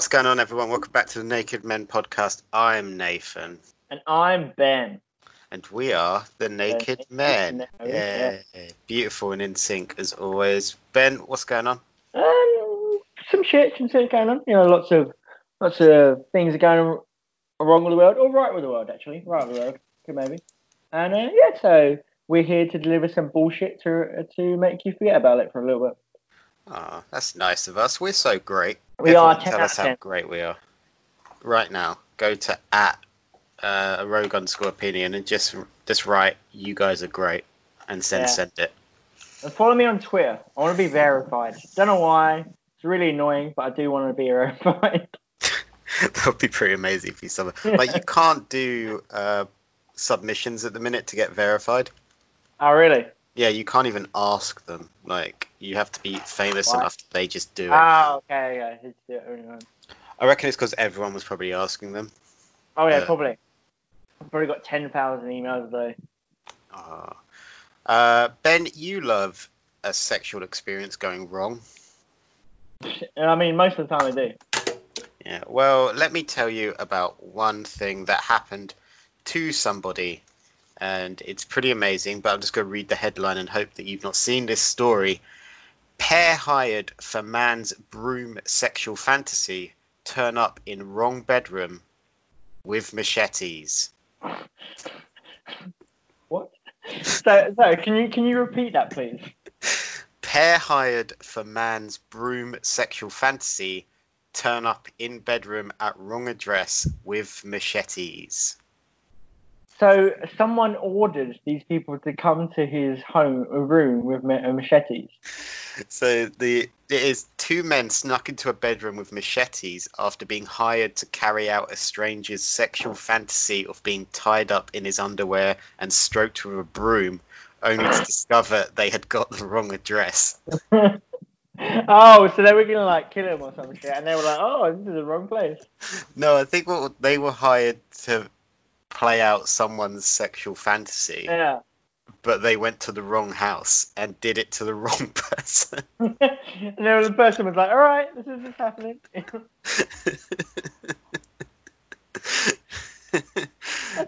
What's going on, everyone? Welcome back to the Naked Men podcast. I'm Nathan, And I'm Ben. and we are the Naked Naked Men. Men, Yeah, beautiful and in sync as always. Ben, what's going on? Um, some shit, some shit going on. You know, lots of lots of things are going wrong with the world, or right with the world, actually. Right with the world, maybe. And uh, yeah, so we're here to deliver some bullshit to to make you forget about it for a little bit. Oh, that's nice of us. We're so great. We Everyone are 10 tell us how 10. great we are. Right now, go to at uh, rogue underscore opinion and just just write you guys are great and send Yeah. send it. And follow me on Twitter. I want to be verified. Don't know why. It's really annoying, but I do want to be verified. that would be pretty amazing if you sub. Like you can't do uh, submissions at the minute to get verified. oh, really? Yeah, you can't even ask them. Like you have to be famous What? enough that they just do it. Oh, okay, yeah. Just do it anyway. I reckon it's because everyone was probably asking them. Oh, yeah, Yeah. probably. I've probably got 10,000 emails a day. Ah. Uh, ben, you love a sexual experience going wrong. I mean, most of the time I do. Yeah. Well, let me tell you about one thing that happened to somebody, and it's pretty amazing. But I'm just going to read the headline and hope that you've not seen this story. Pair hired for man's broom sexual fantasy turn up in wrong bedroom with machetes. What? So, so can you can you repeat that, please? Pair hired for man's broom sexual fantasy turn up in bedroom at wrong address with machetes. So someone ordered these people to come to his home a room with uh, machetes. So the it is two men snuck into a bedroom with machetes after being hired to carry out a stranger's sexual fantasy of being tied up in his underwear and stroked with a broom, only to discover they had got the wrong address. oh, so they were gonna like kill him or some shit, and they were like, "Oh, this is the wrong place." No, I think what they were hired to play out someone's sexual fantasy, Yeah. but they went to the wrong house and did it to the wrong person. and then the person was like, "All right, this is just happening."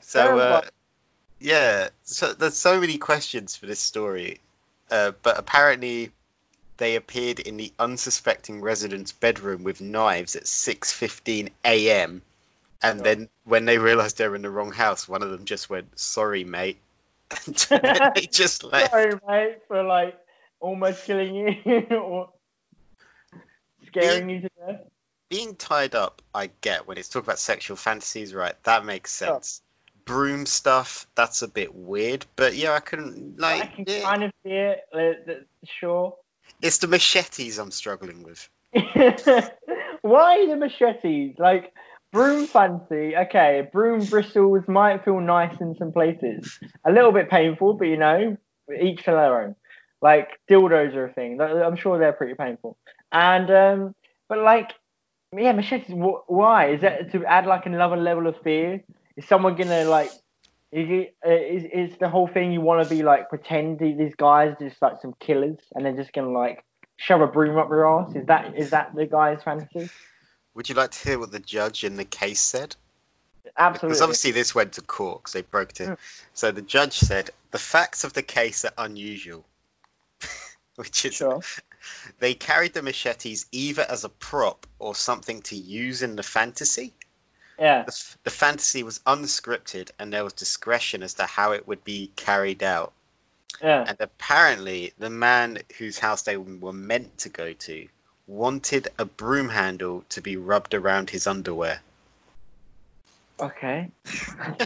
so uh, yeah so there's so many questions for this story uh, but apparently they appeared in the unsuspecting resident's bedroom with knives at 6:15 a.m. and Oh. then when they realized they were in the wrong house one of them just went sorry mate and they just left Sorry, mate, for like almost killing you or scaring you to death. being tied up i get when it's talk about sexual fantasies right that makes sense broom stuff that's a bit weird but yeah i couldn't like I can yeah. kind of see it. uh, Sure. It's the machetes I'm struggling with. Why the machetes? Like broom fancy, okay, broom bristles might feel nice in some places. A little bit painful, but you know, each to their own. Like dildos are a thing. I'm sure they're pretty painful. And um, but like, yeah, machetes. Wh- why is that to add like another level of fear? Is someone gonna like? Is, it, is is the whole thing you want to be like pretend these guys are just like some killers and they're just gonna like shove a broom up your ass? Is that is that the guy's fantasy? Would you like to hear what the judge in the case said? Absolutely. Because obviously this went to court because they broke it. Mm. So the judge said the facts of the case are unusual, which is Sure. they carried the machetes either as a prop or something to use in the fantasy. Yeah. The, the fantasy was unscripted and there was discretion as to how it would be carried out. Yeah. And apparently, the man whose house they were meant to go to wanted a broom handle to be rubbed around his underwear. Okay.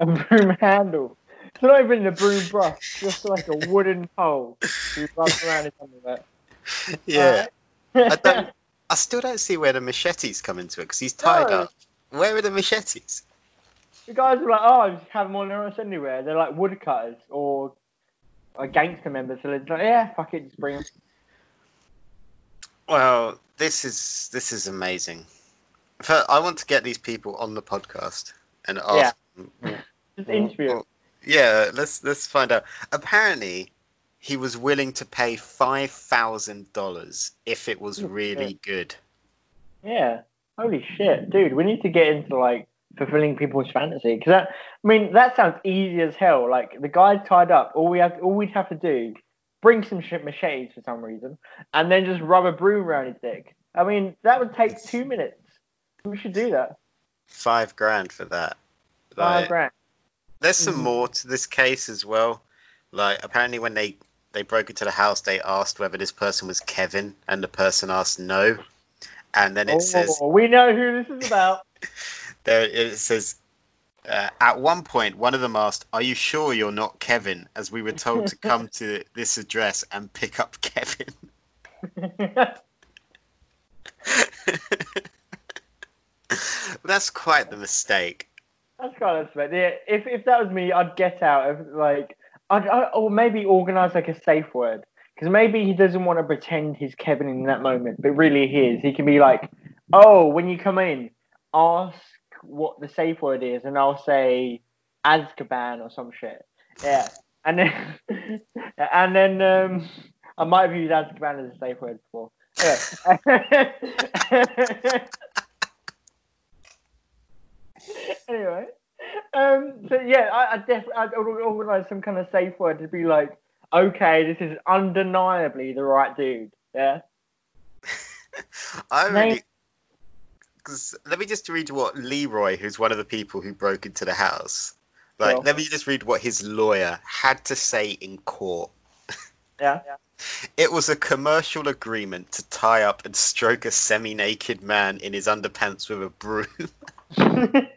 A broom handle. It's not even a broom brush, just like a wooden pole to rub around his underwear. yeah. Uh, I don't. I still don't see where the machetes come into it because he's tied No. up. Where are the machetes? the guys are like, oh, just have them on their ass anywhere. They're like woodcutters or a gangster members. So they're like, yeah, fuck it, just bring them. Well, this is this is amazing. But I want to get these people on the podcast and ask. them, Just interview 'em. Well, Yeah, let's let's find out. Apparently, he was willing to pay five thousand dollars if it was really good. Yeah. Holy shit, dude. We need to get into like fulfilling people's fantasy because that. I mean, that sounds easy as hell. Like the guy's tied up. All we have, all we'd have to do, bring some shit machetes for some reason, and then just rub a broom around his dick. I mean, that would take two minutes. We should do that. Five grand for that. Five grand. there's some Mhm. more to this case as well. Like apparently when they they broke into the house, they asked whether this person was Kevin, and the person asked no. And then it Oh, says we know who this is about. there it says uh, at one point one of them asked, "Are you sure you're not Kevin?" As we were told to come to this address and pick up Kevin. That's quite the mistake. That's kind of sweet. Yeah, if if that was me, I'd get out. If, like, I'd, i or maybe organize like a safe word because maybe he doesn't want to pretend he's Kevin in that moment, but really he is. He can be like, "Oh, when you come in, ask what the safe word is, and I'll say Azkaban or some shit." Yeah, and then and then um, I might have used Azkaban as a safe word before. Yeah. anyway, um, so yeah, I, I definitely I'd organise some kind of safe word to be like, okay, this is undeniably the right dude. Yeah. I really. 'Cause let me just read what Leroy, who's one of the people who broke into the house, like. Sure. Let me just read what his lawyer had to say in court. Yeah. It was a commercial agreement to tie up and stroke a semi-naked man in his underpants with a broom.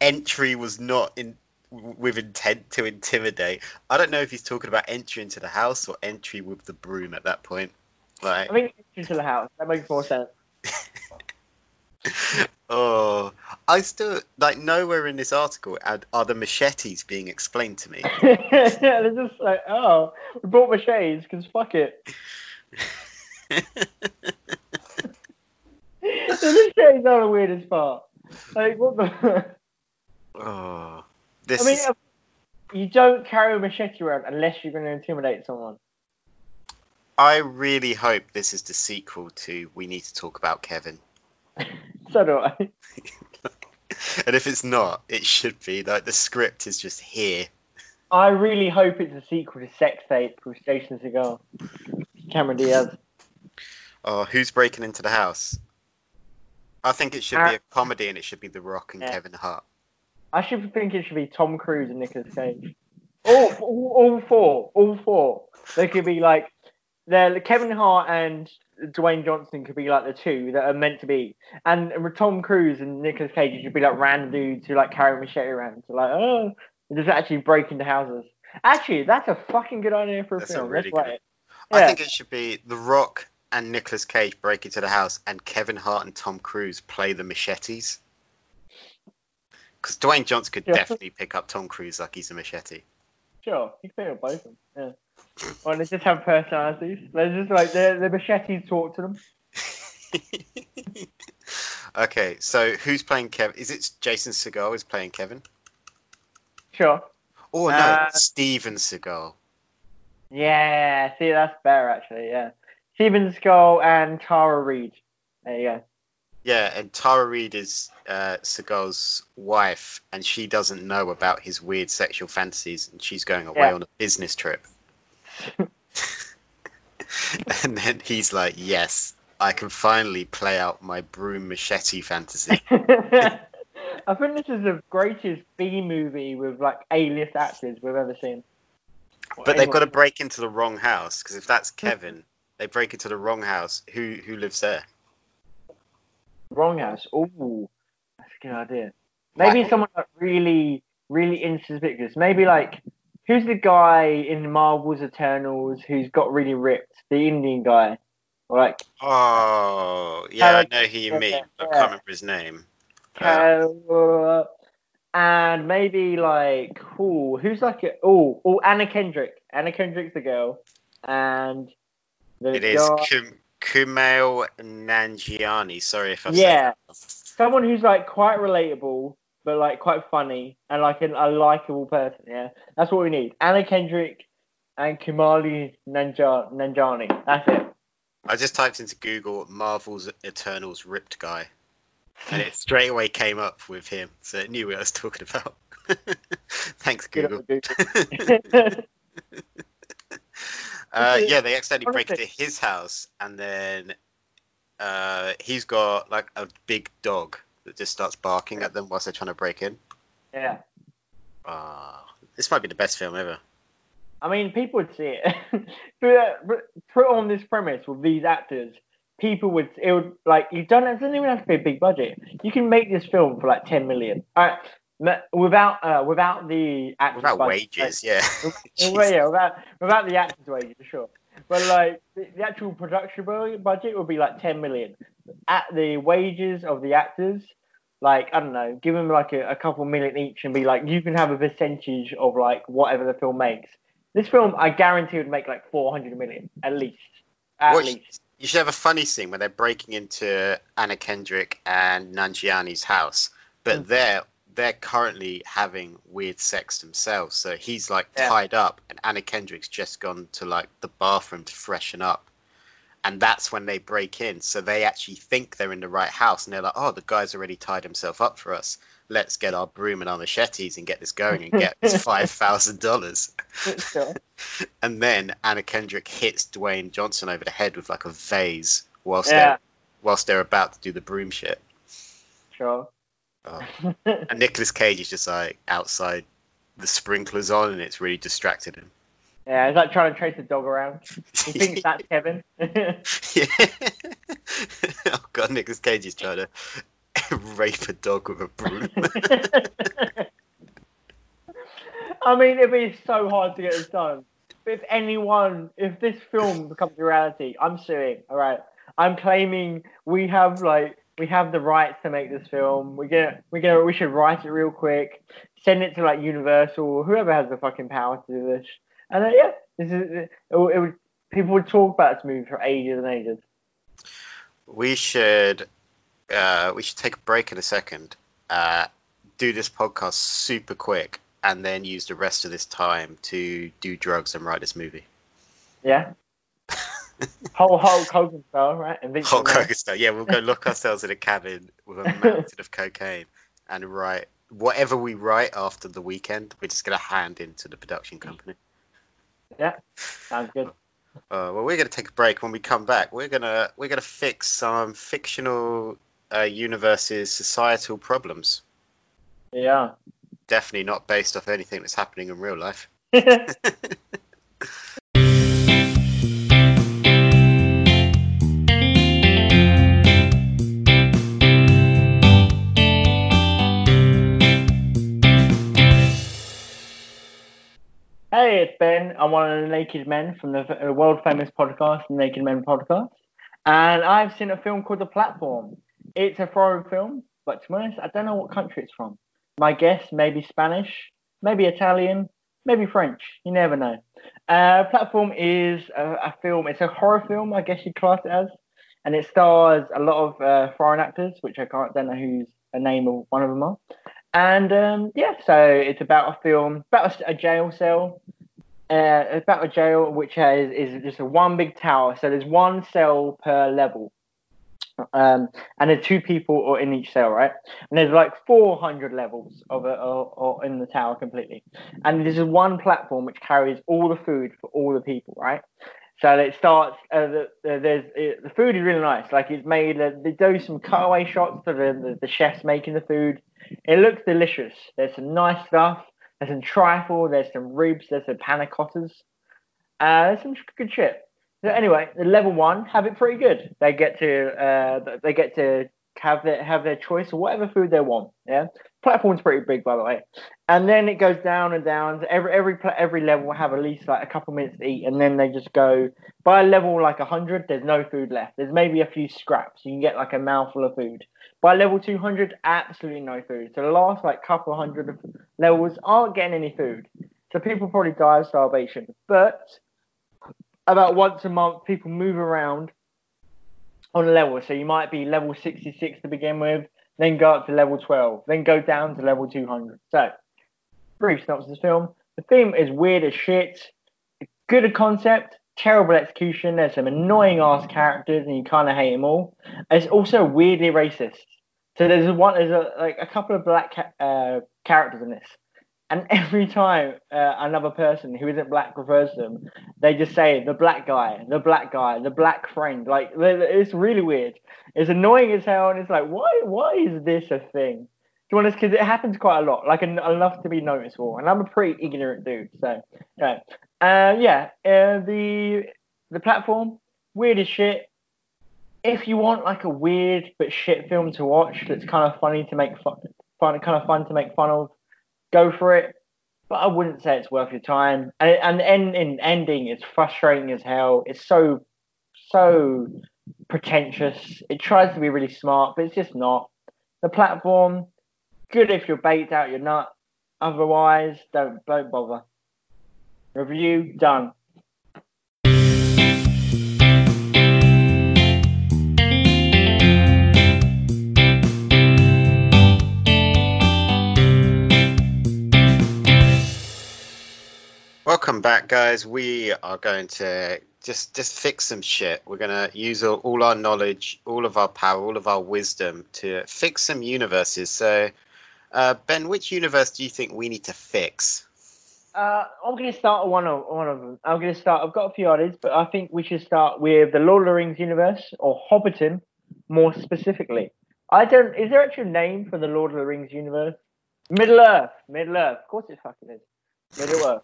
Entry was not in with intent to intimidate. I don't know if he's talking about entry into the house or entry with the broom at that point. Like, I mean, entry into the house. That makes more sense. oh, I still like nowhere in this article are, are the machetes being explained to me. They're just like, oh, we bought machetes because fuck it. the machetes are the weirdest part. Like, what the? oh, this I mean, is uh, you don't carry a machete around unless you're going to intimidate someone. I really hope this is the sequel to We Need to Talk About Kevin. So do I. and if it's not, it should be. Like the script is just here. I really hope it's a sequel to Sex Tape with Jason Segel, Cameron Diaz. Oh, who's breaking into the house? I think it should be uh, a comedy and it should be The Rock and Yeah. Kevin Hart. I should think it should be Tom Cruise and Nicolas Cage. All, all, all four, all four. They could be like, they're Kevin Hart and Dwayne Johnson could be like the two that are meant to be, and Tom Cruise and Nicolas Cage should be like random dudes who like carry a machete around, so like oh, just actually break into houses. Actually, that's a fucking good idea for a That's film. really it. I Yeah. think it should be The Rock and Nicolas Cage break into the house and Kevin Hart and Tom Cruise play the machetes. Because Dwayne Johnson could Yeah. definitely pick up Tom Cruise like he's a machete. Sure, you can fit with both of them. Yeah. Or they just have personalities. They're just like the the machetes talk to them. okay, so who's playing Kevin? Is it Jason Segel is playing Kevin? Sure. Oh no, Uh, Steven Seagal. Yeah, see, that's better actually. Yeah, Steven Skull and Tara Reid. There you go. Yeah, and Tara Reid is uh, Seagal's wife, and she doesn't know about his weird sexual fantasies, and she's going away Yeah. on a business trip. and then he's like, "Yes, I can finally play out my broom machete fantasy." I think this is the greatest B movie with like A-list actors we've ever seen. But they've got to break into the wrong house because if that's Kevin, they break into the wrong house. Who who lives there? Wrong house. Oh, that's a good idea. Maybe Like- someone like really, really inconspicuous. Maybe like who's the guy in Marvel's Eternals who's got really ripped? The Indian guy. Or like Oh, yeah, I know who you mean. but I yeah. can't remember his name. Uh, and maybe like ooh, who's like a, oh oh Anna Kendrick. Anna Kendrick's the girl, and the it is guy, Kum- Kumail Nanjiani. Sorry if I've Yeah. someone who's like quite relatable, but like quite funny and like an, a likable person. Yeah, that's what we need. Anna Kendrick and Kumali Nanja, Nanjani. That's it. I just typed into Google Marvel's Eternals ripped guy, and it straight away came up with him, so it knew what I was talking about. Thanks, Good Google. Google. Uh, yeah, they accidentally break into his house, and then uh, he's got like a big dog that just starts barking at them whilst they're trying to break in. yeah. Ah, this might be the best film ever. I mean, people would see it. but put on this premise with these actors, people would it would like you don't it doesn't even have to be a big budget. You can make this film for like ten million. All right, without uh, without the actors Without budget, wages, yeah. like, well, yeah, without without the actors wages for sure. But like the, the actual production budget would be like ten million. At the wages of the actors, like I don't know, give them like a, a couple million each and be like, you can have a percentage of like whatever the film makes. This film, I guarantee, would make like four hundred million at least. At What- least. You should have a funny scene where they're breaking into Anna Kendrick and Nanjiani's house, but Mm. they're they're currently having weird sex themselves. So he's like Yeah. tied up, and Anna Kendrick's just gone to like the bathroom to freshen up, and that's when they break in. So they actually think they're in the right house, and they're like, "Oh, the guy's already tied himself up for us. Let's get our broom and our machetes and get this going and get this five thousand dollars." And then Anna Kendrick hits Dwayne Johnson over the head with like a vase whilst Yeah, they're whilst they're about to do the broom shit. sure. Oh. And Nicolas Cage is just like outside the sprinklers on and it's really distracted him. yeah, it's like trying to trace a dog around. He thinks that's Kevin. yeah. oh god, Nicolas Cage is trying to rape a dog with a broom. I mean, it'd be so hard to get this done. But if anyone, if this film becomes a reality, I'm suing. All right, I'm claiming we have like we have the rights to make this film. We're gonna we're gonna we should write it real quick, send it to like Universal or whoever has the fucking power to do this. And then, yeah, this is it, it would people would talk about this movie for ages and ages. we should uh, we should take a break in a second. Uh, do this podcast super quick and then use the rest of this time to do drugs and write this movie. Yeah. Whole Hulk Hogan style, right? And Vince Hulk. Hogan style. Yeah, we'll go lock ourselves in a cabin with a mountain of cocaine and write whatever we write after the weekend. We're just gonna hand into the production company. Yeah, sounds good. Uh, well, we're gonna take a break. When we come back, we're gonna we're gonna fix some fictional uh, universes' societal problems. Yeah. Definitely not based off anything that's happening in real life. Ben. I'm one of the Naked Men from the uh, world famous podcast, the Naked Men Podcast. And I've seen a film called The Platform. It's a foreign film, but to be honest, I don't know what country it's from. My guess, maybe Spanish, maybe Italian, maybe French. You never know. Uh, Platform is a, a film, it's a horror film, I guess you'd class it as. And it stars a lot of uh, foreign actors, which I can't, don't know who's a name of one of them are. And um, yeah, so it's about a film, about a jail cell, uh, a jail which has is just a one big tower. So there's one cell per level, um, and there's two people in each cell, right? And there's like 400 levels of it in the tower completely. And this is one platform which carries all the food for all the people, right? So it starts. Uh, the, the, there's it, the food is really nice. Like it's made. Uh, they do some cutaway shots of the, the the chefs making the food. It looks delicious. There's some nice stuff. There's some trifle. There's some ribs. There's some panna cottas. Uh, there's some good shit. So anyway, the level one have it pretty good. They get to uh, they get to have their have their choice of whatever food they want. Yeah, platform's pretty big by the way. And then it goes down and down. Every every every level will have at least like a couple minutes to eat, and then they just go by level like hundred. There's no food left. There's maybe a few scraps. You can get like a mouthful of food. By level 200, absolutely no food. So the last like couple hundred of levels aren't getting any food. So people probably die of starvation. But about once a month, people move around on level. So you might be level 66 to begin with, then go up to level 12, then go down to level 200. So, brief synopsis of the film. The theme is weird as shit. Good concept, terrible execution. There's some annoying ass characters, and you kind of hate them all. It's also weirdly racist. So there's one, there's a, like a couple of black ca- uh, characters in this, and every time uh, another person who isn't black refers to them, they just say the black guy, the black guy, the black friend. Like it's really weird. It's annoying as hell, and it's like, why, why is this a thing? To be honest, because it happens quite a lot, like en- enough to be noticeable. And I'm a pretty ignorant dude, so uh, yeah. Uh, the the platform weird as shit. If you want like a weird but shit film to watch, that's kind of funny to make fun, fun, kind of fun to make fun of, go for it. But I wouldn't say it's worth your time. And and end in ending is frustrating as hell. It's so so pretentious. It tries to be really smart, but it's just not. The platform, good if you're baked out your nut. Otherwise, don't don't bother. Review done. Welcome back, guys. We are going to just just fix some shit. We're gonna use all, all our knowledge, all of our power, all of our wisdom to fix some universes. So, uh, Ben, which universe do you think we need to fix? Uh, I'm going to start one of one of them. I'm going to start. I've got a few others, but I think we should start with the Lord of the Rings universe or Hobbiton, more specifically. I don't. Is there actually a name for the Lord of the Rings universe? Middle Earth. Middle Earth. Of course, it fucking is. Middle Earth.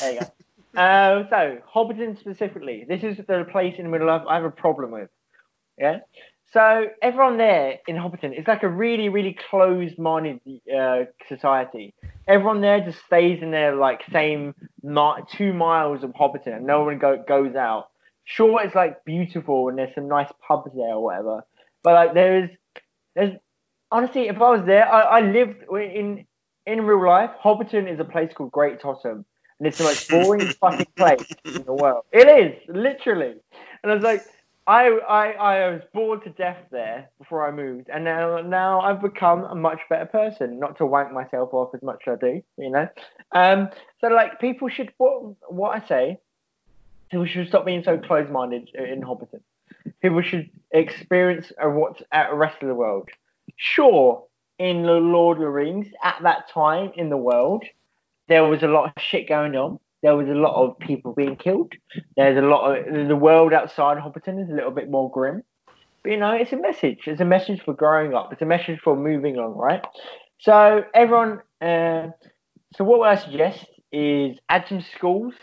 There you go. uh, so Hobbiton specifically. This is the place in the Middle Earth I have a problem with. Yeah. So everyone there in Hobbiton is like a really, really closed-minded uh, society. Everyone there just stays in their like same mi- two miles of Hobbiton, and no one go- goes out. Sure, it's like beautiful, and there's some nice pubs there or whatever. But like there is, there's honestly, if I was there, I, I lived in in real life. Hobbiton is a place called Great Totham, and it's the most boring fucking place in the world. It is literally, and I was like. I, I I was bored to death there before I moved, and now now I've become a much better person. Not to wank myself off as much as I do, you know. Um, so like people should what what I say, people should stop being so closed-minded in Hobbiton. People should experience what's at the rest of the world. Sure, in the Lord of the Rings at that time in the world, there was a lot of shit going on there was a lot of people being killed. There's a lot of the world outside Hobbiton is a little bit more grim. But you know, it's a message. It's a message for growing up. It's a message for moving on, right? So everyone, uh, so what I suggest is add some schools.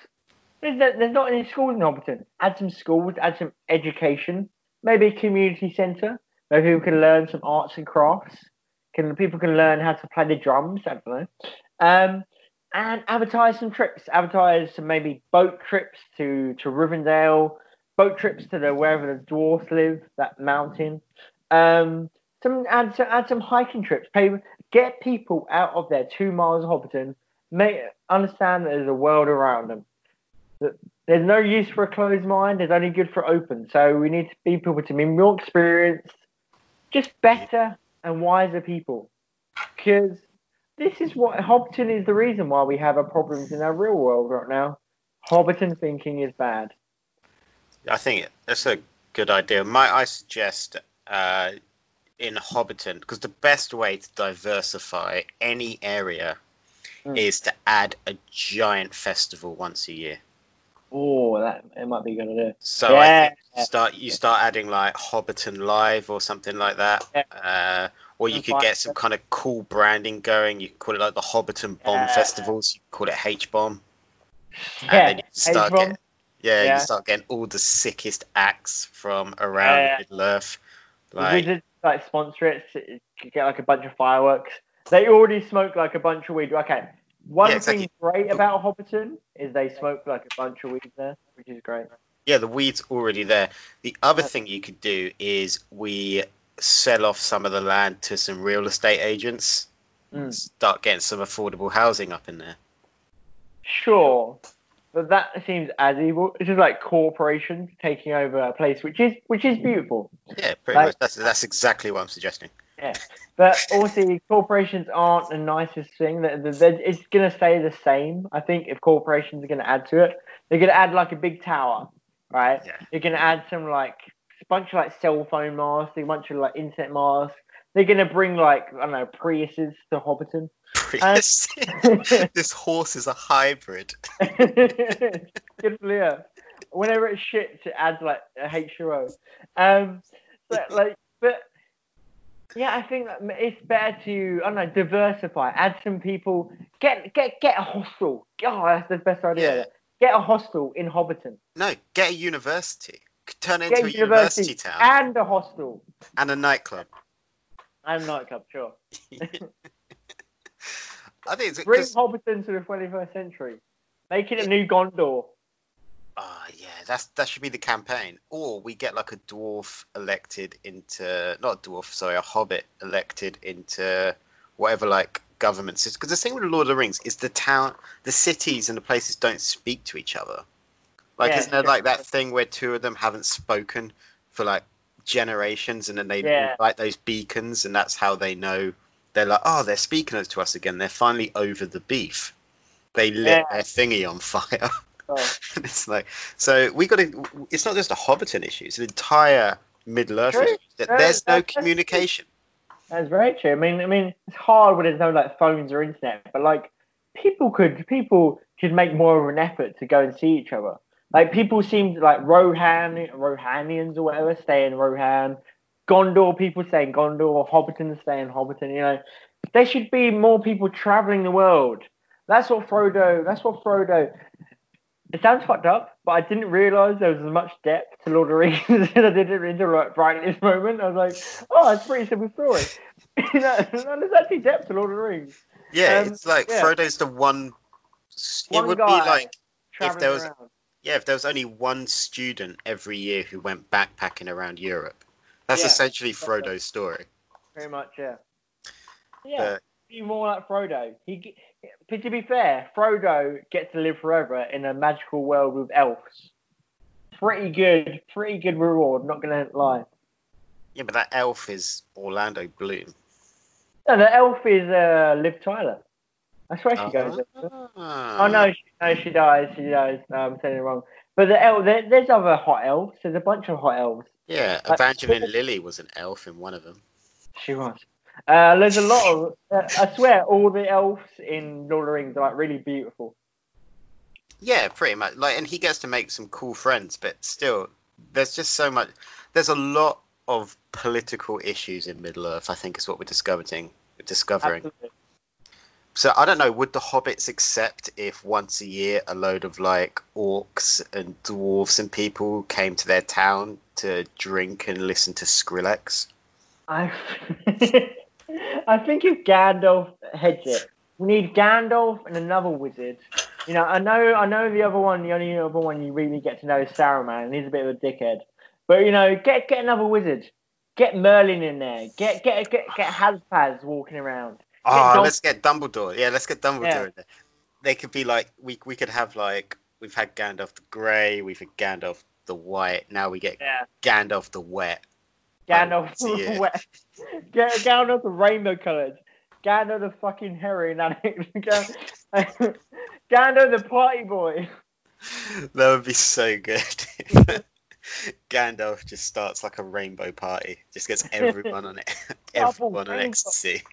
There's, there's not any schools in Hobbiton. Add some schools. Add some education. Maybe a community centre. Maybe people can learn some arts and crafts. Can people can learn how to play the drums? I don't know. Um, and advertise some trips. Advertise some maybe boat trips to to Rivendell, boat trips to the wherever the dwarfs live, that mountain. Um, some add some, add some hiking trips. Pay, get people out of their two miles of Hobbiton. Make understand that there's a world around them. That there's no use for a closed mind. There's only good for open. So we need to be people to be more experienced, just better and wiser people. Because this is what Hobbiton is the reason why we have our problems in our real world right now. Hobbiton thinking is bad. I think that's a good idea. Might I suggest uh, in Hobbiton, because the best way to diversify any area Mm. is to add a giant festival once a year. Oh, that it might be a good idea. So Yeah. I start you start adding like Hobbiton Live or something like that. Yeah. Uh, or you could get some kind of cool branding going. You could call it like the Hobbiton Bomb Yeah. Festivals. You could call it H Bomb. Yeah, then you start H-bomb. getting- Yeah, Yeah. you start getting all the sickest acts from around Yeah. Middle Earth. Like, like sponsor it, get like a bunch of fireworks. They already smoke like a bunch of weed. Okay, one Yeah, exactly. thing great about Hobbiton is they smoke like a bunch of weed there, which is great. yeah, the weed's already there. The other thing you could do is we sell off some of the land to some real estate agents. Mm. Start getting some affordable housing up in there. Sure, but that seems as evil. It's just like corporations taking over a place, which is which is beautiful. Yeah, pretty Like- much. That's that's exactly what I'm suggesting. Yeah, but also, corporations aren't the nicest thing. That It's gonna stay the same. I think if corporations are gonna add to it, they're gonna add like a big tower. right? Yeah. You're gonna add some like bunch of like cell phone masks, a bunch of like internet masks. They're gonna bring like I don't know Priuses to Hobbiton. Prius. this horse is a hybrid. Good for Leo. Whenever it's shit, it adds like a H2O. Um, but like, but yeah, I think that it's better to I don't know diversify. Add some people. Get get get a hostel. Oh, that's the best idea. Yeah. Get a hostel in Hobbiton. No, get a university. Turn into a a university, university town and a hostel and a nightclub. and a nightclub. Sure. I think it's Bring because Hobbiton to the 21st century. Make it a new Gondor. Ah, yeah, that's that should be the campaign. Or we get like a dwarf elected into not a dwarf, sorry, a hobbit elected into whatever like government system. Because the thing with the Lord of the Rings is the town, the cities and the places don't speak to each other. Like, Yeah, isn't there sure. like that thing where two of them haven't spoken for like generations, and then they Yeah. light those beacons, and that's how they know they're like, oh, they're speaking to us again. They're finally over the beef. They lit Yeah. their thingy on fire. Oh, it's like so we got to. It's not just a Hobbiton issue; it's an entire Middle Earth True. issue. That Yeah, There's no that's- communication. that's very true. I mean, I mean, it's hard when there's no like phones or internet, but like people could people should make more of an effort to go and see each other. Like people seem like Rohan Rohanians or whatever stay in Rohan. Gondor people stay in Gondor. Hobbiton stay in Hobbiton. You know, there should be more people traveling the world. That's what Frodo. That's what Frodo. It sounds fucked up, but I didn't realize there was as much depth to Lord of the Rings as I did into right, at this moment. I was like, oh, it's a pretty simple story. you know, there's actually depth to Lord of the Rings. Yeah, Um, it's like yeah. Frodo's the one. One it would guy be like Traveling there was- around. Yeah, if there was only one student every year who went backpacking around Europe. That's Yeah, essentially Frodo's story. Very much, yeah. Yeah, But- be more like Frodo. He, but to be fair, Frodo gets to live forever in a magical world with elves. Pretty good, pretty good reward. Not gonna lie. Yeah, but that elf is Orlando Bloom. No, the elf is uh, Liv Tyler. That's swear she goes. Ah. Oh no, she, no, she dies. She dies. No, I'm saying it wrong. But the elf, there, there's other hot elves. There's a bunch of hot elves. Yeah, Like- Evangeline Lilly was an elf in one of them. She was. Uh, there's a lot of. Uh, I swear, all the elves in Lord of the Rings are like really beautiful. Yeah, pretty much. Like, and he gets to make some cool friends, but still, there's just so much. There's a lot of political issues in Middle Earth. I think is what we're discovering. Discovering. Absolutely. So I don't know. Would the hobbits accept if once a year a load of like orcs and dwarves and people came to their town to drink and listen to Skrillex? I, I think if Gandalf heads it, we need Gandalf and another wizard. You know, I know, I know the other one. The only other one you really get to know is Saruman, and he's a bit of a dickhead. But you know, get get another wizard. Get Merlin in there. Get get get get Hazpaz walking around. Oh, let's get Dumbledore. Yeah, let's get Dumbledore Yeah. there. They could be like we we could have like we've had Gandalf the Grey, we've had Gandalf the White. Now we get Yeah, Gandalf the Wet. Gandalf oh, a year. wet. Get Gandalf the rainbow coloured. Gandalf the fucking heroin addict. Gandalf Gandalf the party boy. That would be so good. Gandalf just starts like a rainbow party, just gets everyone on it, everyone on ecstasy.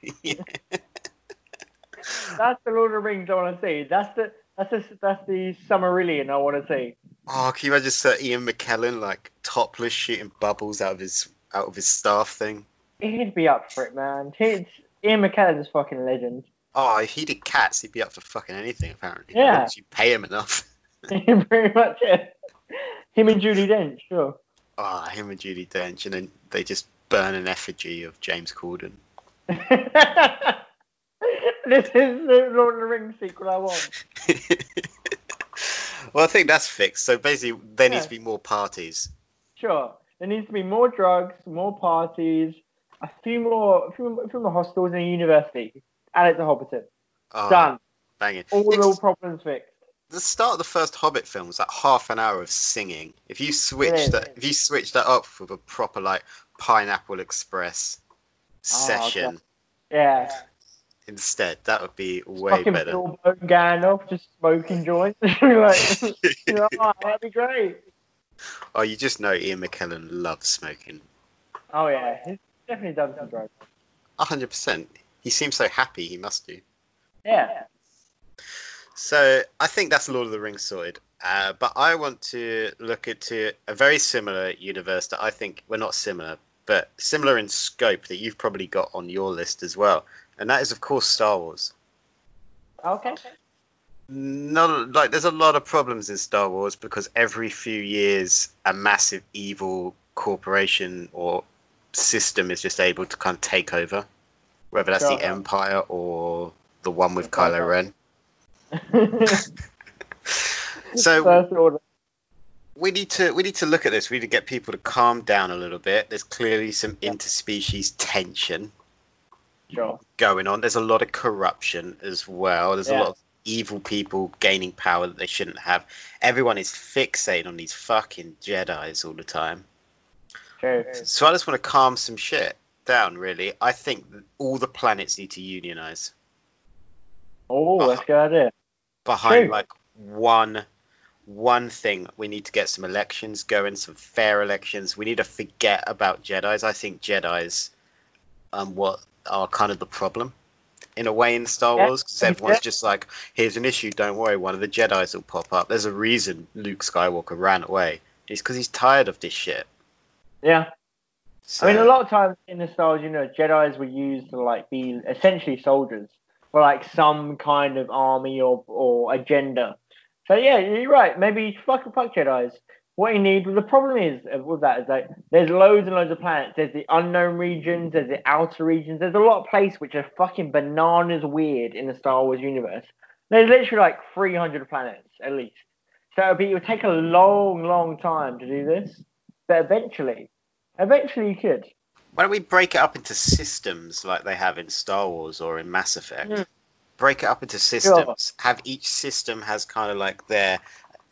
That's the Lord of the Rings I want to see. That's the that's the that's the Summerillion I want to see. oh, can you imagine Sir Ian McKellen like topless shooting bubbles out of his out of his staff thing? He'd be up for it, man. He's, Ian McKellen's a fucking legend. Oh, if he did cats, he'd be up for fucking anything apparently. Yeah. Once you pay him enough. Pretty much it. Him and Judi Dench, sure. Ah, him and Judi Dench, and then they just burn an effigy of James Corden. this is the Lord of the Rings sequel I want. well, I think that's fixed. So basically, there needs to be more parties. Sure. There needs to be more drugs, more parties, a few more, a few, more- a few more hostels and a university. Add it to Hobbiton. Oh, Done. it. All It's- real problems fixed. The start of the first Hobbit film was like half an hour of singing. If you switch that, if you switch that up with a proper like Pineapple Express Oh, session Yeah. instead, that would be way Fucking better. Bill Gandalf just smoking joints. like, you know, oh, that'd be great. Oh, you just know Ian McKellen loves smoking. Oh yeah, he's definitely done some drugs. A hundred percent. He seems so happy. He must do. Yeah. So I think that's Lord of the Rings sorted. Uh, but I want to look into a very similar universe that I think we're well, not similar, but similar in scope that you've probably got on your list as well, and that is of course Star Wars. Okay. No, like there's a lot of problems in Star Wars because every few years a massive evil corporation or system is just able to kind of take over, whether that's sure. the Empire or the one with Kylo Ren. so we need to we need to look at this. We need to get people to calm down a little bit. There's clearly some interspecies tension sure. going on. There's a lot of corruption as well. There's yeah. a lot of evil people gaining power that they shouldn't have. Everyone is fixated on these fucking Jedi's all the time. True. So I just want to calm some shit down. Really, I think all the planets need to unionize. Oh, that's a good idea. Behind True. like one one thing. We need to get some elections going some fair elections. We need to forget about jedis. I think jedis um what are kind of the problem in a way in star yeah. wars because everyone's yeah. just like here's an issue don't worry one of the jedis will pop up. There's a reason luke skywalker ran away. It's because he's tired of this shit. Yeah. So, i mean a lot of times in the stars you know jedis were used to like be essentially soldiers for like some kind of army or or agenda so yeah, you're right. Maybe fuck fuck Jedi's. What you need. The problem is uh, with that is like there's loads and loads of planets. There's the unknown regions. There's the outer regions. There's a lot of places which are fucking bananas weird in the Star Wars universe. There's literally like 300 planets at least. So it'll be, it would take a long, long time to do this. But eventually, eventually you could. Why don't we break it up into systems like they have in Star Wars or in Mass Effect? Mm break it up into systems. Sure. Have each system has kind of like their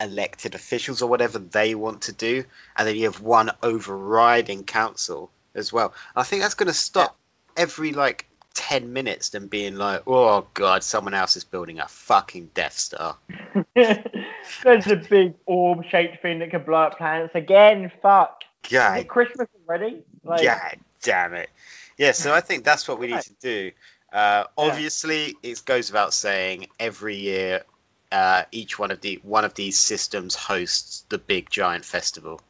elected officials or whatever they want to do, and then you have one overriding council as well. I think that's going to stop yeah. every like 10 minutes them being like, oh god, someone else is building a fucking Death Star. There's a big orb shaped thing that can blow up planets again. Fuck. God. Christmas already? Like... God damn it. Yeah, so I think that's what we need to do. Uh, obviously, yeah. it goes without saying every year, uh, each one of the one of these systems hosts the big giant festival,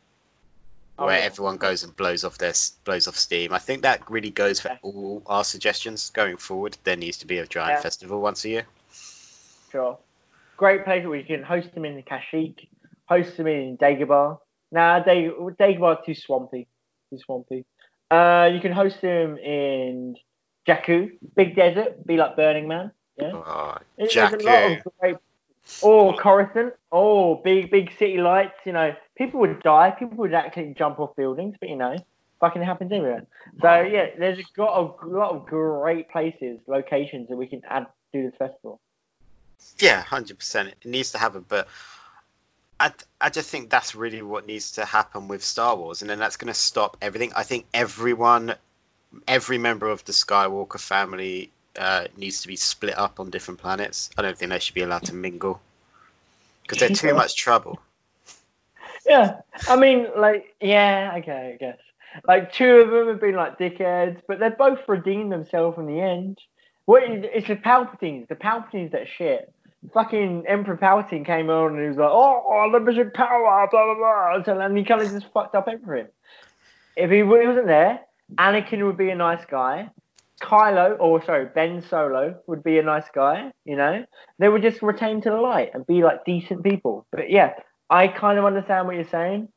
oh, where yeah. everyone goes and blows off their blows off steam. I think that really goes for all our suggestions going forward. There needs to be a giant yeah. festival once a year. Sure, great place where you can host them in the Kashyyyk, host them in Dagobah. Nah, Dag- Dagobah too swampy, too swampy. Uh, you can host them in Jakku, big desert, be like Burning Man. Yeah. Oh, Jakku. Great... Oh, Coruscant. Oh, big, big city lights. You know, people would die. People would actually jump off buildings, but you know, fucking happens everywhere. So yeah, there's got a lot of great places, locations that we can add to this festival. Yeah, hundred percent. It needs to happen, but I, I just think that's really what needs to happen with Star Wars, and then that's going to stop everything. I think everyone every member of the Skywalker family uh, needs to be split up on different planets. I don't think they should be allowed to mingle because they're too much trouble. Yeah, I mean, like, yeah, okay, I guess. Like, two of them have been like dickheads, but they've both redeemed themselves in the end. What is, it's the Palpatines, the Palpatines that shit. Fucking Emperor Palpatine came on and he was like, "Oh, oh unlimited power," blah blah blah, and he kind of just fucked up everything. If he wasn't there, Anakin would be a nice guy. Kylo, or sorry, Ben Solo would be a nice guy. You know, they would just retain to the light and be like decent people. But yeah, I kind of understand what you're saying.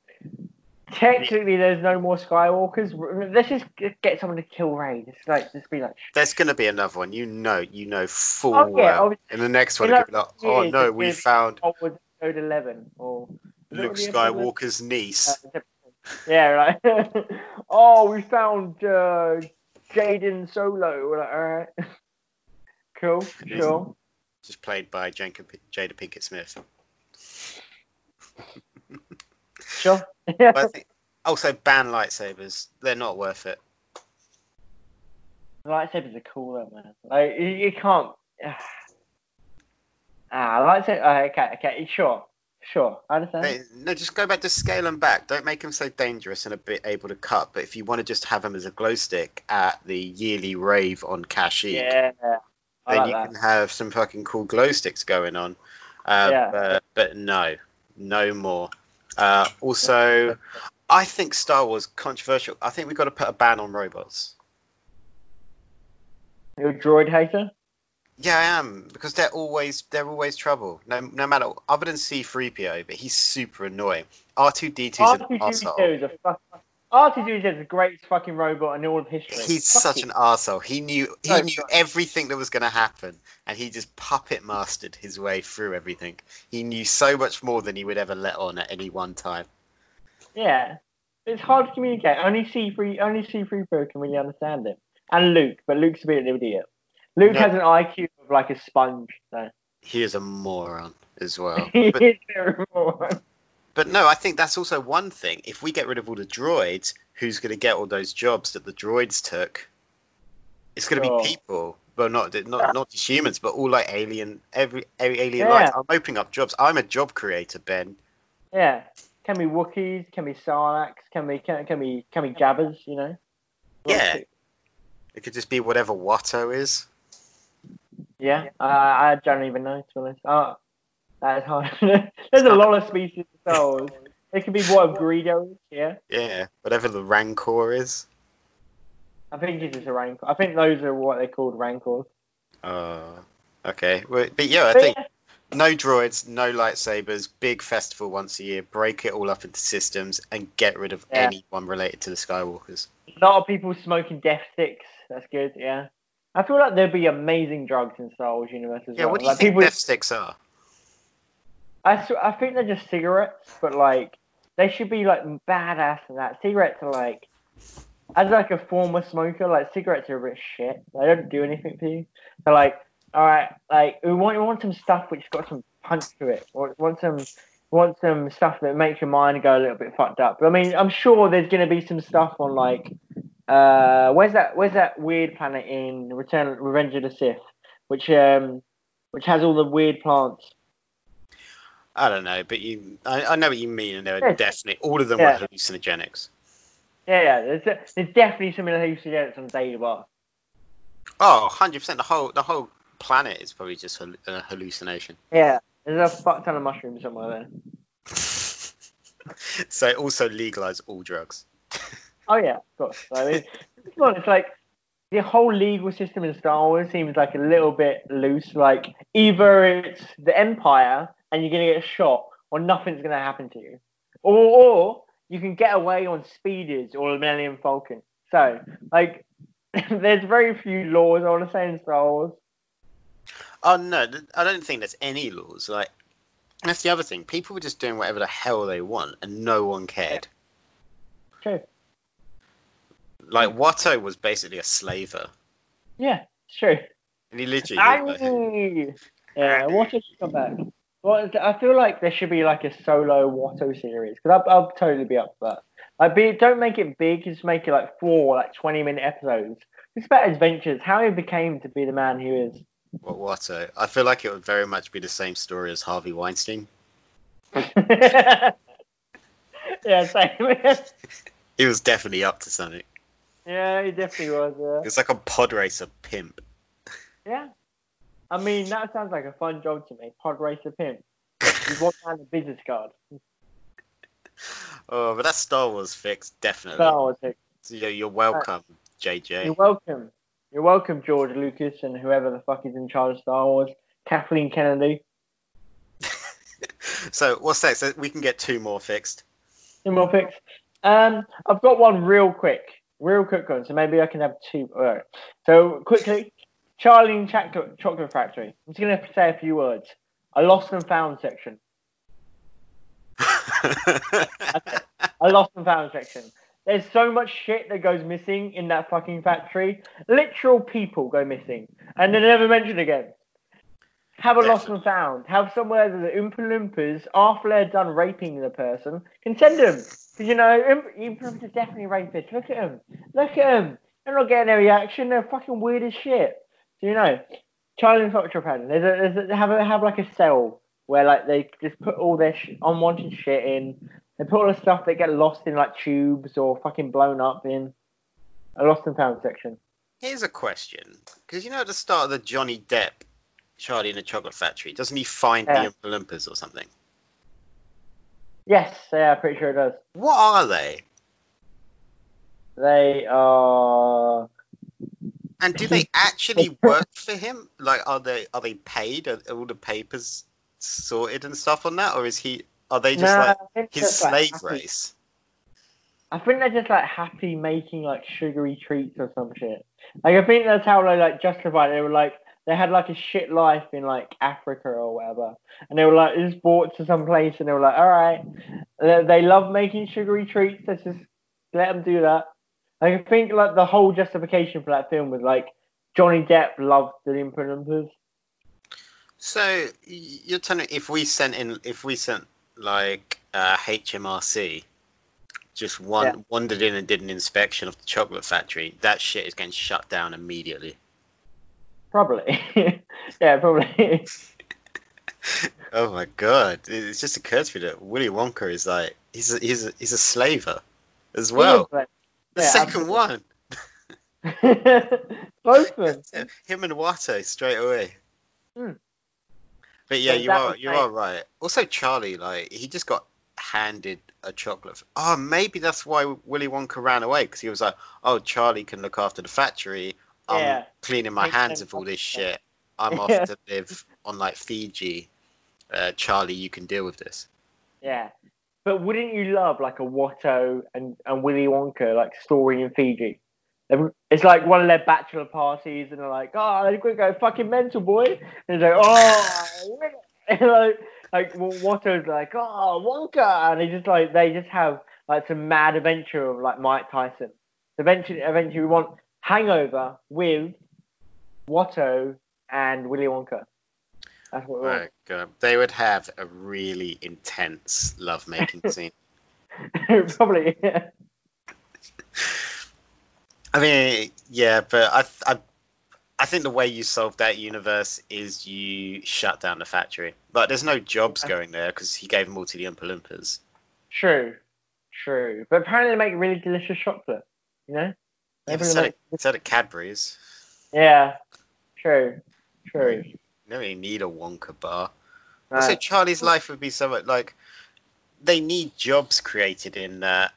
Technically, there's no more Skywalkers. Let's just get someone to kill Rey. Just like, just be like. There's gonna be another one. You know, you know full oh, yeah, well. In the next one, like, like, oh no, we found. Episode eleven or. Luke Skywalker's niece. Uh, yeah, right. oh, we found uh, Jaden Solo. We're like, all right. cool, sure. Just played by Jada Pinkett Smith. Sure. Yeah. also, ban lightsabers. They're not worth it. Lightsabers are cool, though, man. Like you, you can't. ah, lightsaber. Uh, okay, okay, sure. Sure, I understand. They- no, just go back to scale them back. Don't make him so dangerous and a bit able to cut. But if you want to just have him as a glow stick at the yearly rave on Kashyyyk, yeah, I then like you that. can have some fucking cool glow sticks going on. Uh, Yeah. but, but no, no more. Uh, also, I think Star Wars controversial. I think we've got to put a ban on robots. You're a droid hater. Yeah, I am because they're always they're always trouble. No, no matter other than C-3PO, but he's super annoying. R2D2's an arsehole. R2D2 is a fuck. R2D2 is the greatest fucking robot in all of history. He's Fuck such him. an arsehole. He knew he knew sorry. everything that was going to happen, and he just puppet mastered his way through everything. He knew so much more than he would ever let on at any one time. Yeah, it's hard to communicate. Only C3, only C3PO can really understand him, and Luke, but Luke's a bit of an idiot. Luke No. has an IQ of like a sponge, so He is a moron as well. he But, is very moron. But no, I think that's also one thing. If we get rid of all the droids, who's going to get all those jobs that the droids took? It's going to Sure. be people. Well, not not not just humans, but all like alien, every, every alien Yeah. life. I'm opening up jobs. I'm a job creator, Ben. Yeah, can be Wookiees, can be Sarlaccs, can be can, can be can be Jabbas, you know. Yeah. It could just be whatever Watto is. Yeah, uh, I don't even know to be honest. Oh, that is hard. There's a lot of species of Wars. It could be what Greedo is. Yeah, Yeah, whatever the Rancor is. I think it's just a rancor. I think those are what they're called rancors. Uh, okay. Well, but yeah, I But think yeah, no droids, no lightsabers, big festival once a year, break it all up into systems, and get rid of Yeah. anyone related to the Skywalkers. a lot of people smoking death sticks. That's good. Yeah, I feel like there'd be amazing drugs in Star Wars universe as Yeah, well. what do you like think people, death sticks are? I, I think they're just cigarettes, but like they should be like badass and that. Cigarettes are like, as like a former smoker, like cigarettes are a bit shit. They don't do anything for you. So like, all right, like we want we want some stuff which got some punch to it. We want some want some stuff that makes your mind go a little bit fucked up. I mean, I'm sure there's gonna be some stuff on like, uh, where's that where's that weird planet in Return Revenge of the Sith, which um which has all the weird plants. I don't know, but you, I, I know what you mean, and they're Yeah. definitely all of them Yeah. were hallucinogenics. Yeah, yeah. There's, there's definitely some hallucinogenics on Dagobah. Oh, 100 percent. The whole the whole planet is probably just a hallucination. Yeah, there's a fuck ton of mushrooms somewhere there. so also legalize all drugs. Oh yeah, of course. I mean, it's like the whole legal system in Star Wars seems like a little bit loose. Like either it's the Empire and you're gonna get shot, or nothing's gonna happen to you, or or you can get away on speeders or the Millennium Falcon. So like, there's very few laws I want to say in Star Wars. Oh no, I don't think there's any laws. Like that's the other thing. People were just doing whatever the hell they want, and no one cared. True. Like Watto was basically a slaver, Yeah, true. and he literally. looked like- Yeah, Watto should come back. Well, I feel like there should be like a solo Watto series because I'll, I'll totally be up for that. Like, be, don't make it big. Just make it like four, like twenty minute episodes. It's about adventures, how he became to be the man he is. What Watto? I feel like it would very much be the same story as Harvey Weinstein. yeah, same. He was definitely up to something. yeah, he definitely was. He was like a pod racer pimp. Yeah. I mean, that sounds like a fun job to me. Pod racer pimp. You want down a business card. Oh, but that's Star Wars fix, definitely. Star Wars. So, yeah, you're welcome, JJ. You're welcome. You're welcome, George Lucas and whoever the fuck is in charge of Star Wars. Kathleen Kennedy. so what's that? So we can get two more fixed. Two more picks. Um, I've got one real quick, real quick one. So maybe I can have two. All right. So quickly, Charlie and Chocolate, Chocolate Factory. I'm just gonna say a few words. A lost and found section. A lost and found section. There's so much shit that goes missing in that fucking factory. Literal people go missing, and they're never mentioned again. Have a lost and found. Have somewhere that the Oompa Loompas, after they're done raping the person, can send them. Because, you know, Oompa Oompa Loompas are definitely rapists. Look at them. Look at them. They're not getting any reaction. They're fucking weird as shit. You know, Charlie and Foxtrot Pattern. There's a, there's a, have, a, have like a cell where like they just put all their sh- unwanted shit in. They put all the stuff that get lost in like tubes or fucking blown up in a lost and found section. Here's a question, because you know at the start of the Johnny Depp Charlie in the Chocolate Factory, doesn't he find Yeah. the Olympus or something? Yes, yeah, pretty sure it does. What are they? They are. And do they actually work for him? Like, are they are they paid? Are, are all the papers sorted and stuff on that, or is he? Are they just Nah, like his like, slave happy- race? I think they're just like happy making like sugary treats or some shit. Like I think that's how they like justified it. They were like they had like a shit life in like Africa or whatever, and they were like just brought to some place, and they were like, all right, they, they love making sugary treats. Let's just let them do that. Like, I think like the whole justification for that film was like Johnny Depp loved the Oompa Loompas. So you're telling me if we sent in, if we sent like uh, HMRC, just one Yeah. wandered in and did an inspection of the chocolate factory, that shit is getting shut down immediately. Probably, yeah, probably. Oh my god! It just occurred to me that Willy Wonka is like he's a, he's a, he's a slaver as well. The yeah, second one, Both of them. him and Watto straight away. Hmm. But yeah, So you are you are right. Also, Charlie, like he just got handed a chocolate. Oh, maybe that's why Willy Wonka ran away because he was like, "Oh, Charlie can look after the factory. I'm Yeah. cleaning my Makes hands of all this shit. I'm off to live on like Fiji. Uh, Charlie, you can deal with this." Yeah. But wouldn't you love like a Watto and, and Willy Wonka like story in Fiji? It's like one of their bachelor parties, and they're like, "Oh, they're gonna go fucking mental, boy." And he's like, "Oh," and like like Watto's like, "Oh, Wonka," and they just like they just have like some mad adventure of like Mike Tyson. Eventually, eventually, we want Hangover with Watto and Willy Wonka. That's what we God. They would have a really intense lovemaking scene. Probably. Yeah. I mean, yeah, but I, I, I think the way you solve that universe is you shut down the factory. But there's no jobs going there because he gave them all to the Oompa Loompas. True, true. But apparently they make really delicious chocolate. You know? Yeah, Maybe but they so make- did, so did Cadbury's. yeah. True. True. Don't really need a Wonka bar. No. Also, Charlie's life would be somewhat like they need jobs created in that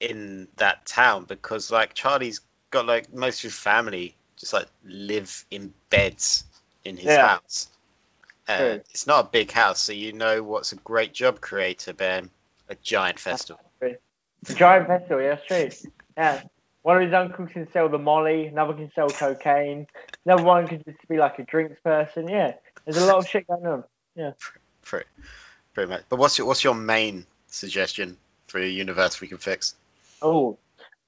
in that town because like Charlie's got like most of his family just like live in beds in his Yeah. house. Uh, it's not a big house, so you know what's a great job creator, Ben? A giant festival. A giant festival, yeah, that's true. Yeah. One of his uncles can sell the molly, another can sell cocaine, another one could just be like a drinks person. Yeah. There's a lot of shit going on. Yeah, pretty, pretty much. But what's your what's your main suggestion for a universe we can fix? Oh.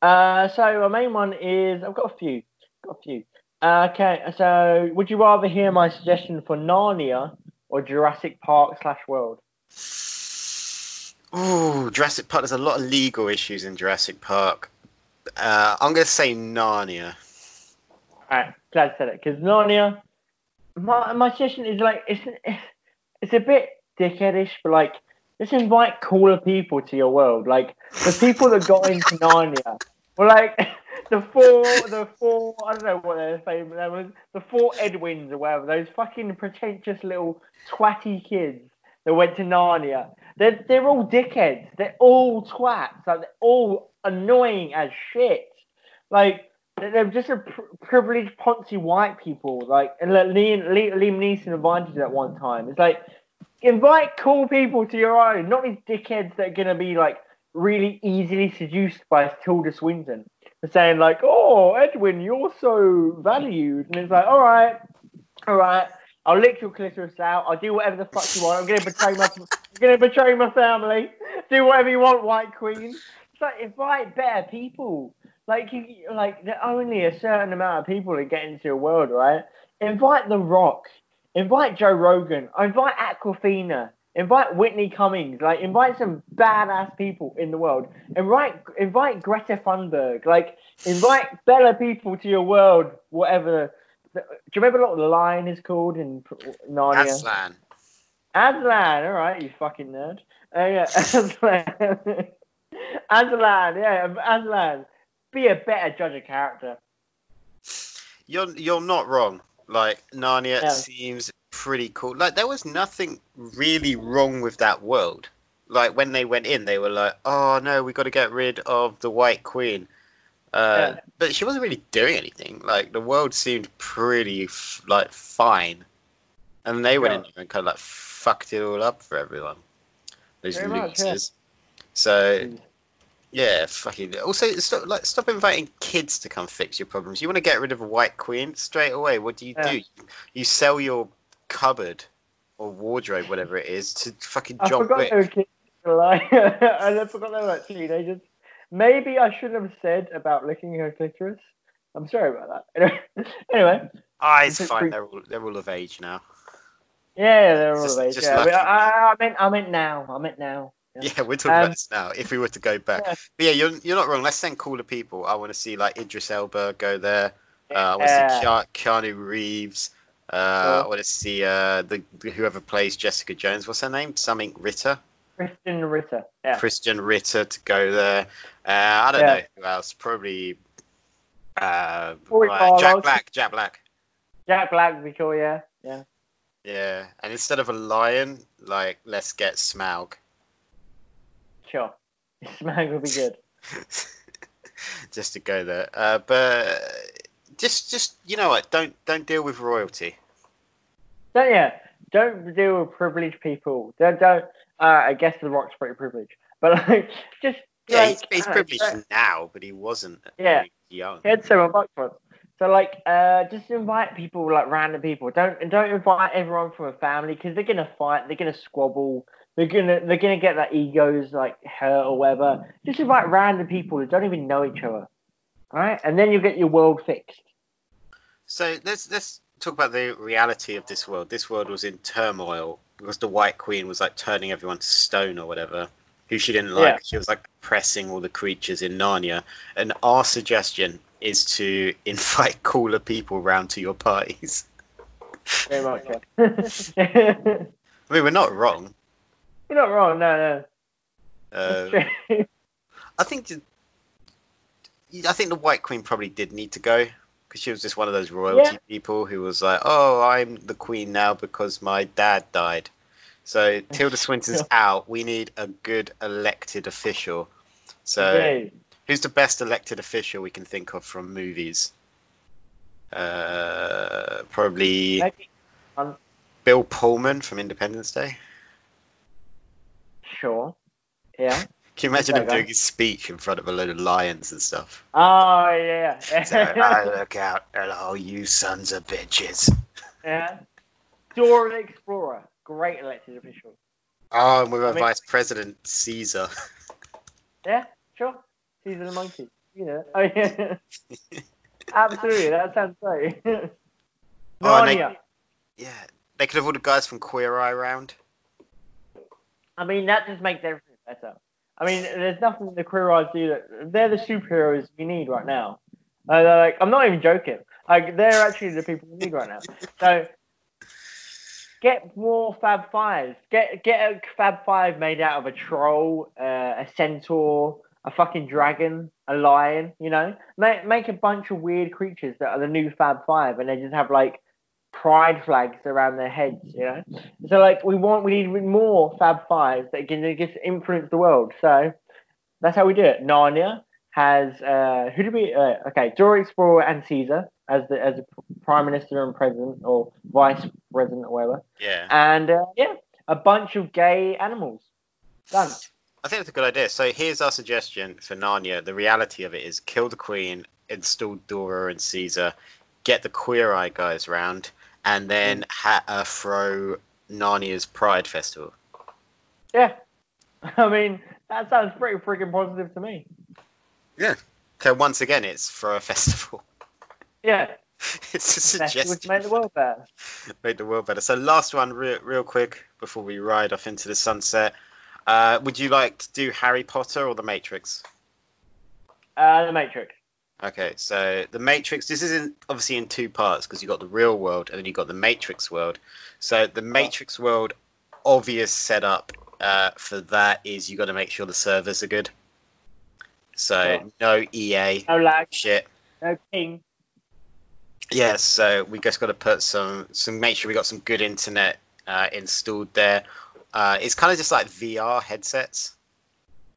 Uh, so my main one is I've got a few. Got a few. Uh, okay, so would you rather hear my suggestion for Narnia or Jurassic Park slash World? Ooh, Jurassic Park. There's a lot of legal issues in Jurassic Park. Uh, I'm gonna say Narnia. Alright, glad you said it. Because Narnia, my, my suggestion is like, it's, it's a bit dickheadish, but like, just invite cooler people to your world. Like, the people that got into Narnia were like, the four, the four, I don't know what they're saying, but was the four Edwins or whatever, those fucking pretentious little twatty kids that went to Narnia. They're, they're all dickheads. They're all twats. Like, they're all annoying as shit. Like, they're just a pr- privileged, poncy white people. Like, and like Liam, Liam Neeson invited at one time. It's like, invite cool people to your own, not these dickheads that are gonna be like really easily seduced by Tilda Swinton. Saying like, oh, Edwin, you're so valued, and it's like, all right, all right. I'll lick your clitoris out. I'll do whatever the fuck you want. I'm gonna betray my, I'm gonna betray my family. Do whatever you want, White Queen. It's like invite better people. Like you, like there only a certain amount of people that get into your world, right? Invite The Rock. Invite Joe Rogan. Invite Awkwafina. Invite Whitney Cummings. Like invite some badass people in the world. Invite invite Greta Thunberg. Like invite better people to your world. Whatever. Do you remember what the lion is called in Narnia? Aslan. Aslan, all right, you fucking nerd. Uh, yeah, Aslan. Aslan, yeah, Aslan. Be a better judge of character. You're you're not wrong. Like Narnia Yeah. seems pretty cool. Like there was nothing really wrong with that world. Like when they went in, they were like, "Oh no, we got to get rid of the White Queen." Uh, Yeah. But she wasn't really doing anything. Like the world seemed pretty f- like fine, and they went Yeah. in and kind of like fucked it all up for everyone. Those Very much, yeah. So yeah, fucking. Also, stop like stop inviting kids to come fix your problems. You want to get rid of a white queen straight away? What do you Yeah. do? You sell your cupboard or wardrobe, whatever it is, to fucking I John forgot Wick. they were kids. And I forgot they were like teenagers. Maybe I shouldn't have said about licking her clitoris. I'm sorry about that. anyway, Ah, it's It's fine. pretty- They're all they're all of age now. yeah, they're all Just- of age. Yeah, lucky. but I, I meant, I meant now. I meant now. Yeah. Yeah, we're talking Um, about this now. If we were to go back, Yeah. but yeah, you're you're not wrong. Let's send cooler people. I want to see like Idris Elba go there. Uh, I want to see Keanu, Keanu Reeves. Uh, I want to see uh, the whoever plays Jessica Jones. What's her name? Something Ritter. Krysten Ritter. Yeah. Krysten Ritter to go there. Uh, I don't know who else. Probably uh, right, Jack Black. Jack Black. Jack Black would be cool. Yeah. Yeah. Yeah, and instead of a lion, like let's get Smaug. Sure. Smaug would be good. just to go there. Uh, but just, just you know what? Don't don't deal with royalty. Don't yeah. Don't deal with privileged people. Don't. don't uh, I guess The Rock's pretty privileged, but like just Yeah, like, he's, he's uh, privileged don't- now, but he wasn't. Yeah. when he was young. He had seven bucks once. So like, uh, just invite people like random people. Don't and don't invite everyone from a family because they're gonna fight. They're gonna squabble. They're gonna they're gonna get their egos like hurt or whatever. Just invite random people who don't even know each other. right? and then you get your world fixed. So let's let's talk about the reality of this world. This world was in turmoil because the White Queen was like turning everyone to stone or whatever. Who she didn't like. Yeah. She was like pressing all the creatures in Narnia. And our suggestion is to invite cooler people round to your parties. Very much. I mean, we're not wrong. You're not wrong. No, no. Uh, I think the- I think the White Queen probably did need to go because she was just one of those royalty Yeah. people who was like, "Oh, I'm the queen now because my dad died." So Tilda Swinton's out. We need a good elected official. So who's the best elected official we can think of from movies? Uh, probably Bill Pullman from Independence Day. Sure. Yeah. Can you imagine him doing his speech in front of a load of lions and stuff? Oh yeah. So I look out, hello, you sons of bitches. yeah. Dora the Explorer, great elected official. Oh, and we're I a mean- Vice President Caesar. Yeah, sure. Caesar the monkey. You know. Oh yeah. Absolutely, that sounds great. Oh, and they- yeah, they could have all the guys from Queer Eye round. I mean, that just makes everything better. I mean, there's nothing the queer eyes do that they're the superheroes we need right now. Uh, like, I'm not even joking. Like, they're actually the people we need right now. So, get more Fab Fives. Get get a Fab Five made out of a troll, uh, a centaur, a fucking dragon, a lion. You know, make make a bunch of weird creatures that are the new Fab Five, and they just have like pride flags around their heads. You know. So like we want we need more Fab Fives that can just influence the world. So that's how we do it. Narnia has uh, who do we? Uh, okay, Dora Explorer and Caesar as the as a prime minister and president or vice president or whatever, Yeah, and uh, yeah, a bunch of gay animals. Done. I think that's a good idea. So here's our suggestion for Narnia. The reality of it is kill the Queen, install Dora and Caesar, get the Queer Eye guys round, and then ha- uh, throw Narnia's Pride Festival. Yeah. I mean, that sounds pretty freaking positive to me. Yeah. So once again, it's for a festival. Yeah, it's a that's suggestion. would make the world better. Make the world better. So last one, real, real quick, before we ride off into the sunset. Uh, would you like to do Harry Potter or The Matrix? Uh, the Matrix. Okay, so The Matrix. This is in, obviously in two parts because you got the real world and then you got the Matrix world. So the Matrix world obvious setup uh, for that is you got to make sure the servers are good. So no EA No lag, shit. no ping. Yeah, so we just got to put some, some make sure we got some good internet uh, installed there. Uh, it's kind of just like VR headsets.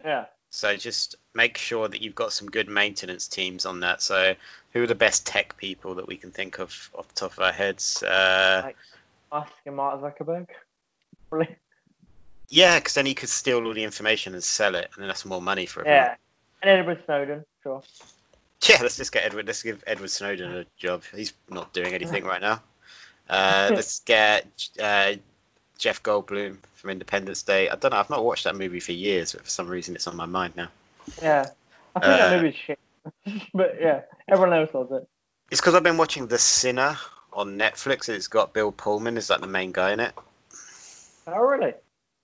Yeah. So just make sure that you've got some good maintenance teams on that. So who are the best tech people that we can think of off the top of our heads? Uh, Like- Musk and Mark Zuckerberg. Really? yeah, because then you could steal all the information and sell it, and then that's more money for everyone. Yeah. And Edward Snowden, sure. Yeah, let's just get Edward. Let's give Edward Snowden a job. He's not doing anything right now. Uh, let's get uh, Jeff Goldblum from Independence Day. I don't know. I've not watched that movie for years, but for some reason it's on my mind now. Yeah. I think that Uh, movie's shit. but yeah, everyone else loves it. It's because I've been watching The Sinner on Netflix. and It's got Bill Pullman as like the main guy in it. Oh, really?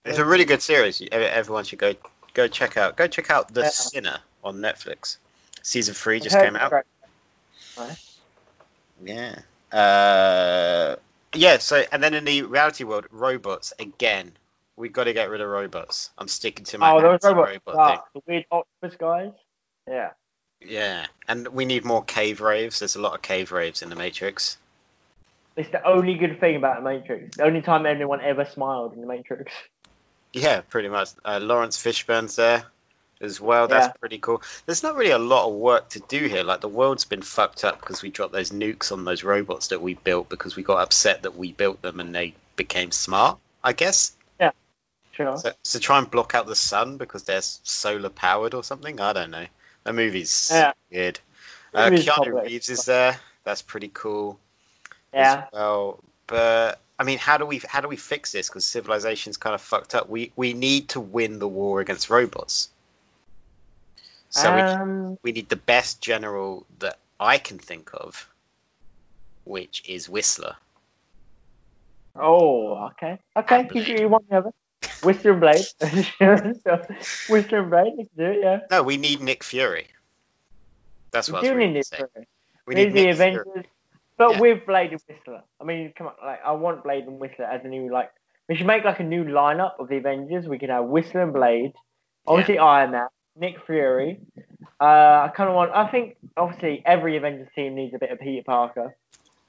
It's a really good series. Everyone should go go check out. Go check out The Yeah. Sinner on Netflix. Season three just came out. great. Yeah. Uh, yeah. So, and then in the reality world, robots again. We got to get rid of robots. I'm sticking to my Oh, those robots. Ah, the weird octopus guys. Yeah. Yeah, and we need more cave raves. There's a lot of cave raves in the Matrix. It's the only good thing about the Matrix. The only time anyone ever smiled in the Matrix. Yeah, pretty much. Uh, Laurence Fishburne's there as well. That's Yeah. pretty cool. There's not really a lot of work to do here. Like the world's been fucked up because we dropped those nukes on those robots that we built because we got upset that we built them and they became smart. I guess. Yeah. Sure. So, so try and block out the sun because they're solar powered or something. I don't know. The movie's Yeah. weird. Uh, movie's Keanu complex. Reeves is there. That's pretty cool. Yeah. Well, but I mean, how do we how do we fix this? Because civilization's kind of fucked up. We we need to win the war against robots. So we um, we need the best general that I can think of, which is Whistler. oh, okay. Okay, you, you want the other? Whistler and Blade. Whistler and Blade, can do it, yeah. No, we need Nick Fury. That's We what I do need it. saying. for. We We need need the Nick Fury. Avengers, but Yeah. with Blade and Whistler. I mean, come on, like I want Blade and Whistler as a new like. We should make like a new lineup of the Avengers. We could have Whistler and Blade, obviously Iron Man, Nick Fury. Uh, I kind of want. I think obviously every Avengers team needs a bit of Peter Parker.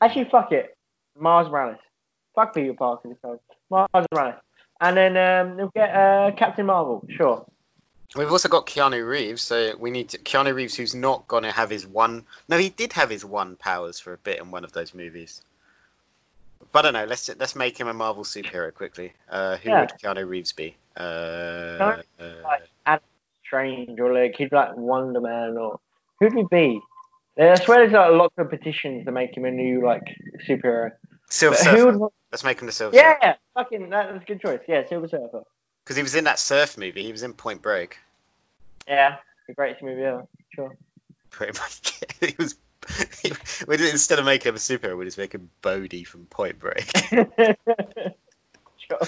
Actually, fuck it, Mars Morales. Fuck Peter Parker this time. Mars Morales. And then um, they'll get uh, Captain Marvel. Sure. We've also got Keanu Reeves, so we need to, Keanu Reeves, who's not going to have his one. No, he did have his one powers for a bit in one of those movies. But I don't know. Let's let's make him a Marvel superhero quickly. Uh, who Yeah. would Keanu Reeves be? Uh, uh, Strange or like he'd be like Wonder Man or who'd he be? Yeah, I swear there's like lots of petitions to make him a new like superhero. Silver But Surfer. would? Let's make him the Silver Surfer. Yeah, fucking that, that's a good choice. Yeah, Silver Surfer. Because he was in that surf movie. He was in Point Break. Yeah, the greatest movie ever. Sure. Pretty much. he was. we did, instead of making him a superhero, we just make him Bodhi from Point Break. sure.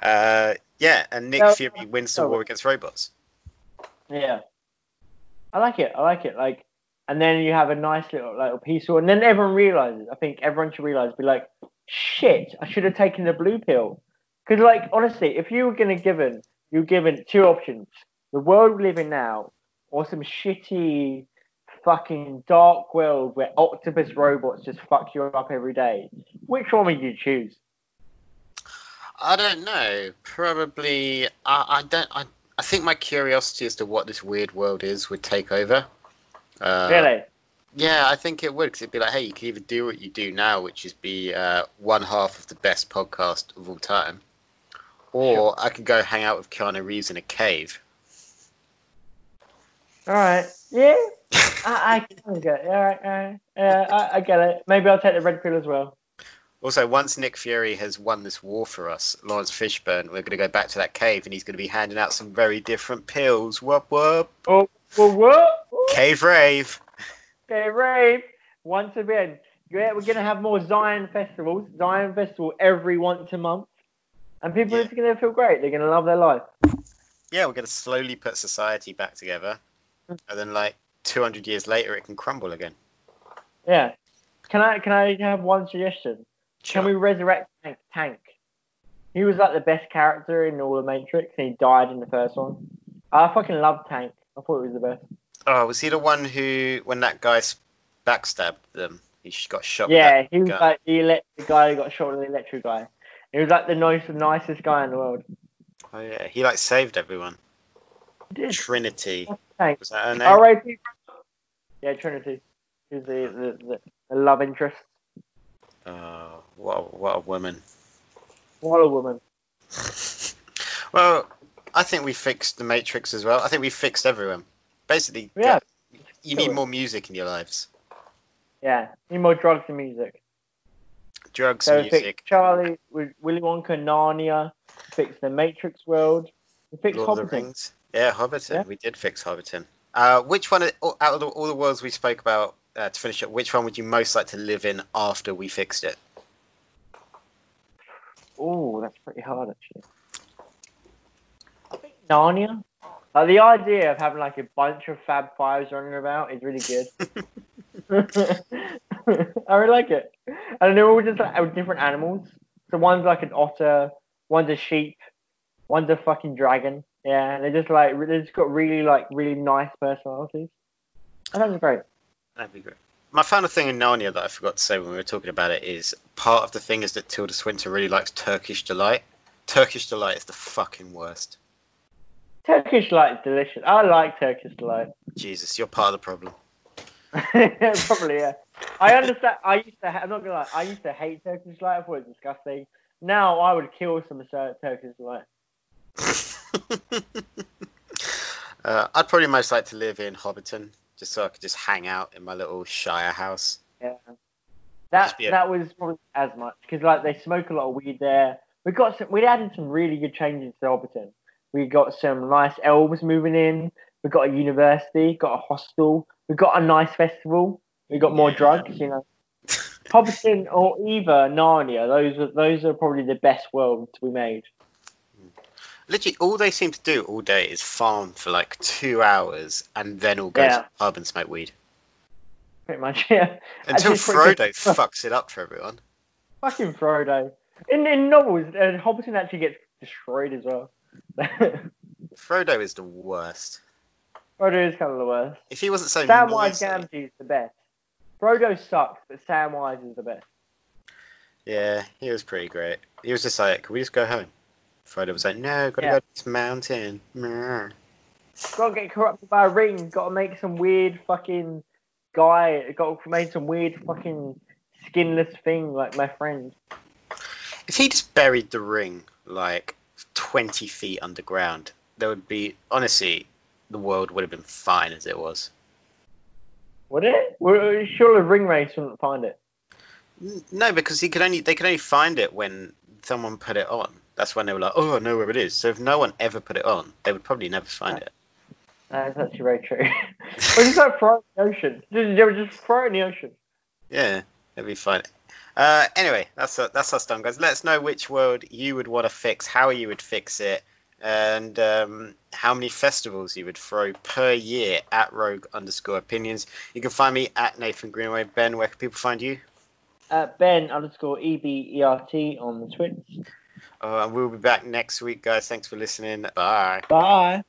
Uh, yeah, and Nick No, Fury wins the no. war against robots. Yeah. I like it. I like it. Like, and then you have a nice little little peaceful, and then everyone realizes. I think everyone should realize, be like, shit, I should have taken the blue pill. Because, like, honestly, if you were gonna given, you were given two options: the world we live in now, or some shitty, fucking dark world where octopus robots just fuck you up every day. Which one would you choose? I don't know. Probably. I, I don't. I, I think my curiosity as to what this weird world is would take over. Uh, really? Yeah, I think it would because it'd be like, hey, you can either do what you do now, which is be uh, one half of the best podcast of all time, or I could go hang out with Keanu Reeves in a cave. All right. Yeah. I, I get it. All right, all right. Yeah, I, I get it. Maybe I'll take the red pill as well. Also, once Nick Fury has won this war for us, Laurence Fishburne, we're going to go back to that cave and he's going to be handing out some very different pills. Whoop whoop. Oh, well, what? Cave rave. Cave rave. Once again, yeah, we're going to have more Zion festivals. Zion festival every once a month. And people Yeah. are going to feel great. They're going to love their life. Yeah, we're going to slowly put society back together. Mm. And then, like, 200 years later, it can crumble again. Yeah. Can I can I have one suggestion? Can we resurrect Tank? Tank? He was like the best character in all the Matrix, and he died in the first one. I fucking love Tank. I thought he was the best. Oh, was he the one who, when that guy backstabbed them, he got shot? Yeah, he was gun. like the, elect- the guy who got shot with the electric guy. He was like the nice, nicest guy in the world. Oh yeah, he like saved everyone. Trinity. Tank. Was that her name? R.I.P. Yeah, Trinity. Who's the, the, the, the love interest. Oh, what a, what a woman. What a woman. well, I think we fixed the Matrix as well. I think we fixed everyone. Basically, Yeah. you need more music in your lives. Yeah, need more drugs and music. Drugs, So we music, Charlie, with Willy Wonka, Narnia, Fix the Matrix world, we fixed Lord of the Hobbiton. Rings. Yeah, Hobbiton. Yeah. We did fix Hobbiton. Uh, which one, out of all the worlds we spoke about uh, to finish up, which one would you most like to live in after we fixed it? Oh, that's pretty hard actually. I think Narnia. Like the idea of having like a bunch of Fab Fives running about is really good. I really like it. And they're all just like different animals. So one's like an otter, one's a sheep, one's a fucking dragon. Yeah, and they're just like they just got really like really nice personalities. I think it's great. That'd be great. My final thing in Narnia that I forgot to say when we were talking about it is part of the thing is that Tilda Swinton really likes Turkish delight. Turkish delight is the fucking worst. Turkish delight is delicious. I like Turkish delight. Jesus, you're part of the problem. Probably, yeah. I understand. I used to. Ha- I'm not gonna lie. I used to hate Turkish delight. I thought it was disgusting. Now I would kill some Turkish delight. uh, I'd probably most like to live in Hobbiton, just so I could just hang out in my little Shire house. Yeah. That a- that was probably as much because like they smoke a lot of weed there. We got some. We added some really good changes to Hobbiton. We got some nice elves moving in. We got a university. Got a hostel. We got a nice festival. We got more Yeah. drugs. You know. Hobbiton or either Narnia. Those are those are probably the best worlds we made. Literally, all they seem to do all day is farm for like two hours and then all go Yeah. to the pub and smoke weed. Pretty much, yeah. Until Frodo fucks it up for everyone. Fucking Frodo. In in novels, uh, Hobbiton actually gets destroyed as well. Frodo is the worst. Frodo is kind of the worst. If he wasn't so Samwise is the best. Frodo sucks, but Samwise is the best. yeah, he was pretty great. He was just like, "Can we just go home?" Frodo was like, "No, gotta Yeah. go to this mountain." Meh. Got to get corrupted by a ring. Got to make some weird fucking guy. Got to make some weird fucking skinless thing like my friend. If he just buried the ring like 20 feet underground, there would be honestly, the world would have been fine as it was. Would it? Well, Surely Ringwraiths wouldn't find it. No, because he could only they could only find it when someone put it on. That's when they were like, "Oh, I know where it is." So if no one ever put it on, they would probably never find it. That's actually very true. or just like throw it in the ocean. Just, just throw it in the ocean. Yeah, it'd be fine. Uh, anyway, that's that's us done, guys. Let us know which world you would want to fix, how you would fix it, and um, how many festivals you would throw per year at Rogue underscore Opinions. You can find me at Nathan Greenaway. Ben, where can people find you? Uh, ben underscore E B E R T on the Twits. Uh, we'll be back next week, guys. Thanks for listening. Bye. Bye.